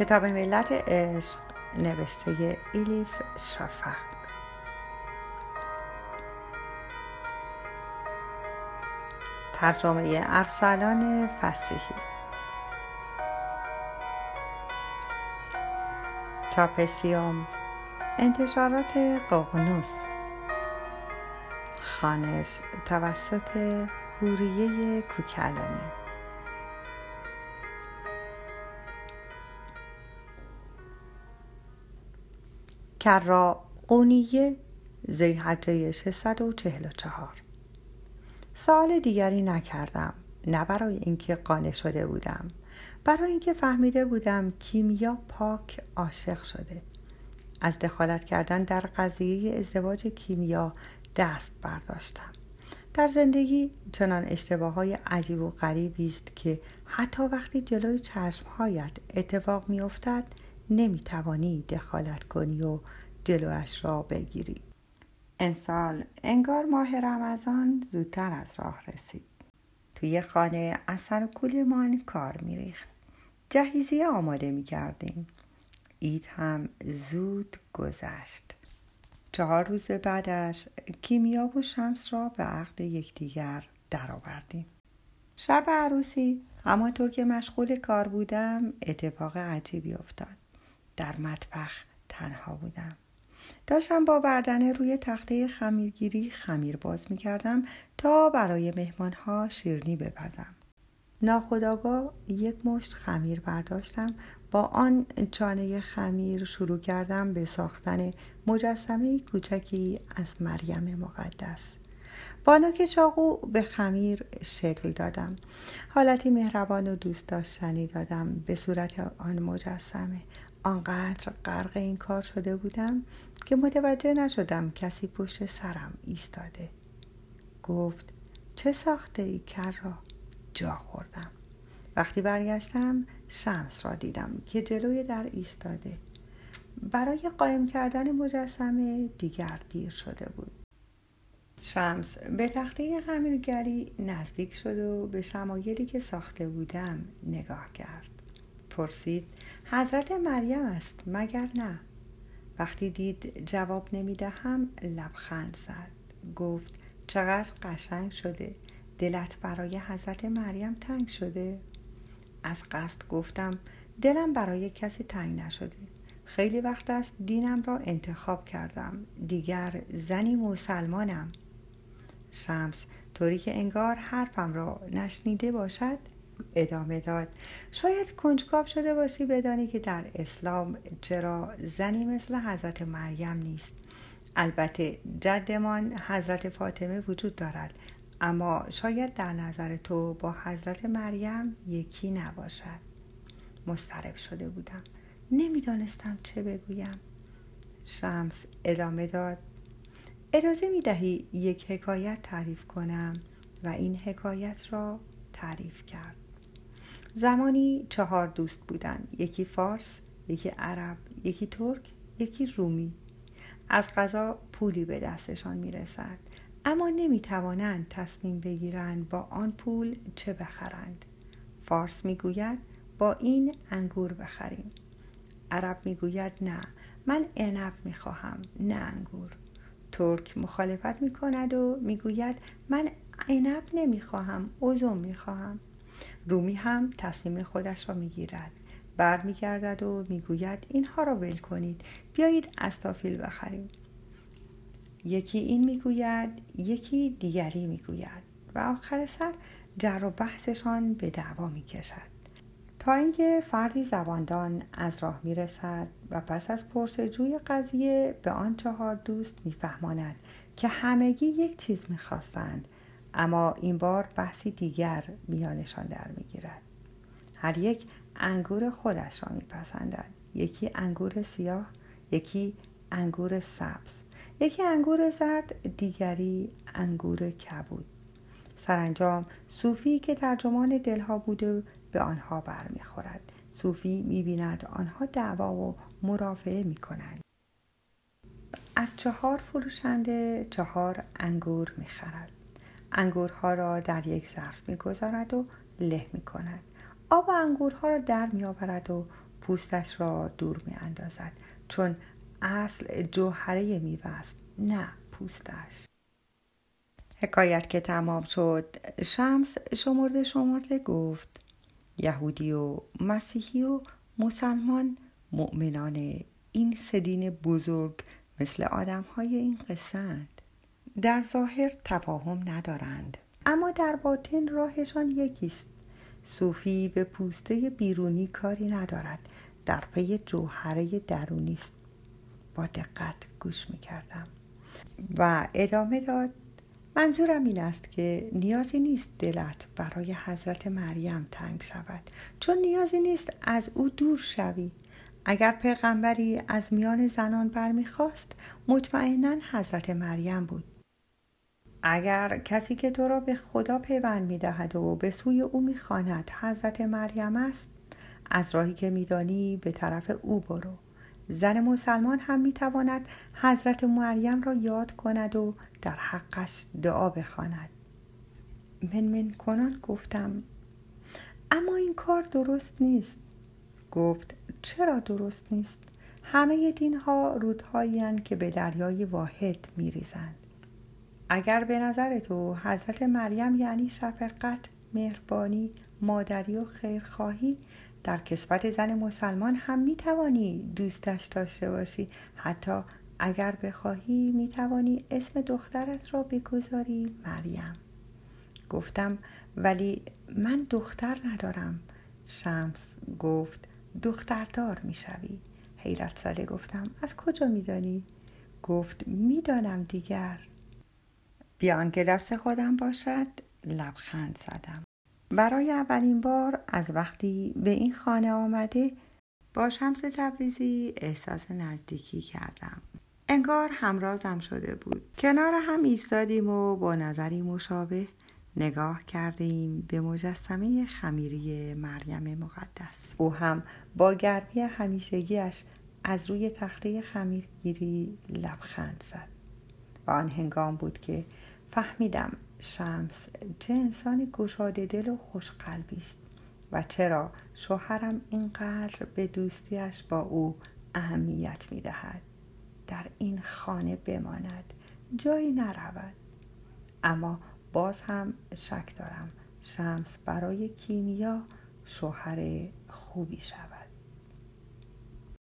کتاب ملت عشق نوشته ایلیف شافق ترجمه ارسلان فسیحی. چاپسیوم انتشارات ققنوس خانش توسط هوریه کوکلانی. کرا قونیه زیحجه 644 سوال دیگری نکردم نه برای اینکه قانع شده بودم برای اینکه فهمیده بودم کیمیا پاک عاشق شده. از دخالت کردن در قضیه ازدواج کیمیا دست برداشتم. در زندگی چنان اشتباه های عجیب و غریبی است که حتی وقتی جلوی چشمهایت اتفاق میافتد نمی‌توانی دخالت کنی و جلوش را بگیری. امسال انگار ماه رمضان زودتر از راه رسید. توی خانه اثر کولمان کار میریخت. جهیزیه آماده می‌کردیم. اید هم زود گذشت. چهار روز بعدش کیمیا و شمس را به عقد یکدیگر درآوردیم. شب عروسی همانطور که مشغول کار بودم اتفاق عجیبی افتاد. در مطبخ تنها بودم. داشتم با بردن روی تخته خمیرگیری خمیر باز می کردم تا برای مهمانها شیرنی بپزم. ناخداگاه یک مشت خمیر برداشتم. با آن چانه خمیر شروع کردم به ساختن مجسمه کوچکی از مریم مقدس. با نوک چاقو به خمیر شکل دادم. حالتی مهربان و دوست داشتنی دادم به صورت آن مجسمه. آنقدر غرق این کار شده بودم که متوجه نشدم کسی پشت سرم ایستاده. گفت چه ساخته ای کر را؟ جا خوردم. وقتی برگشتم شمس را دیدم که جلوی در ایستاده. برای قایم کردن مجسمه دیگر دیر شده بود. شمس به تخته خمیرگری نزدیک شد و به شمایلی که ساخته بودم نگاه کرد. پرسید حضرت مریم است مگر نه؟ وقتی دید جواب نمی‌دهم لبخند زد. گفت چقدر قشنگ شده. دلت برای حضرت مریم تنگ شده. از قصد گفتم دلم برای کسی تنگ نشده. خیلی وقت است دینم را انتخاب کردم. دیگر زنی مسلمانم. شمس طوری که انگار حرفم را نشنیده باشد ادامه داد. شاید کنجکاو شده باشی بدانی که در اسلام چرا زنی مثل حضرت مریم نیست. البته جدمان حضرت فاطمه وجود دارد اما شاید در نظر تو با حضرت مریم یکی نباشد. مسترب شده بودم. نمی‌دانستم چه بگویم. شمس ادامه داد. اجازه می دهی یک حکایت تعریف کنم و این حکایت را تعریف کرد. زمانی چهار دوست بودند یکی فارس یکی عرب یکی ترک یکی رومی. از غذا پولی به دستشان می‌رسد. اما نمی‌توانند تصمیم بگیرند با آن پول چه بخرند. فارس می‌گوید با این انگور بخریم. عرب می‌گوید نه من عنب می‌خواهم نه انگور. ترک مخالفت می‌کند و می‌گوید من عنب نمی‌خواهم اوزم می‌خواهم. رومی هم تصمیم خودش را می‌گیرد. برمیگردد و می‌گوید اینها را ول کنید. بیایید استافیل بخریم. یکی این می‌گوید یکی دیگری می‌گوید و آخر سر جر و بحثشان به دعوا می‌کشد. تا اینکه فردی زباندان از راه می‌رسد و پس از پرسجوی قضیه به آن چهار دوست میفهماند که همگی یک چیز می‌خواستند. اما این بار بحثی دیگر میانشان در می‌گیرد. هر یک انگور خودش را میپسندد. یکی انگور سیاه یکی انگور سبز. یکی انگور زرد دیگری انگور کبود. سرانجام صوفی که ترجمان دلها بوده به آنها برمیخورد. صوفی می‌بیند آنها دعوا و مرافعه می‌کنند. از چهار فروشنده چهار انگور می‌خرد. انگورها را در یک ظرف می‌گذارد و له می کند آب انگورها را در می آورد و پوستش را دور می اندازد چون اصل جوهره میوه است نه پوستش. حکایت که تمام شد. شمس شمرده شمرده گفت یهودی و مسیحی و مسلمان مؤمنان این سدین بزرگ مثل آدم های این قصند در ظاهر تفاهم ندارند. اما در باطن راهشان یکیست. صوفی به پوسته بیرونی کاری ندارد. در پی جوهره درونی است. با دقت گوش می کردم و ادامه داد منظورم این است که نیازی نیست دلت برای حضرت مریم تنگ شود. چون نیازی نیست از او دور شوی. اگر پیغمبری از میان زنان برمیخواست مطمئنا حضرت مریم بود. اگر کسی که تو را به خدا پیوند می‌دهد و به سوی او می‌خواند حضرت مریم است از راهی که میدانی به طرف او برو. زن مسلمان هم می‌تواند حضرت مریم را یاد کند و در حقش دعا بخواند. من من کنان گفتم اما این کار درست نیست. گفت چرا درست نیست؟ همه دین ها رودهایی که به دریای واحد میریزند. اگر به نظر تو حضرت مریم یعنی شفقت مهربانی مادری و خیرخواهی در کسبت زن مسلمان هم می توانی دوستش داشته باشی. حتی اگر بخواهی می توانی اسم دخترت را بگذاری مریم. گفتم ولی من دختر ندارم. شمس گفت دختردار می شوی حیرت زده گفتم از کجا می دانی؟ گفت می‌دانم دیگر. بیان که دست خودم باشد لبخند زدم. برای اولین بار از وقتی به این خانه آمده با شمس تبریزی احساس نزدیکی کردم. انگار همرازم شده بود. کنار هم ایستادیم و با نظری مشابه نگاه کرده ایم به مجسمه خمیری مریم مقدس. او هم با گرمی همیشگیش از روی تخته خمیرگیری لبخند زد. و آن هنگام بود که فهمیدم شمس چه انسانی گشاده دل و خوشقلبی است. و چرا شوهرم اینقدر به دوستیش با او اهمیت می دهد. در این خانه بماند جایی نرود. اما باز هم شک دارم شمس برای کیمیا شوهر خوبی شود.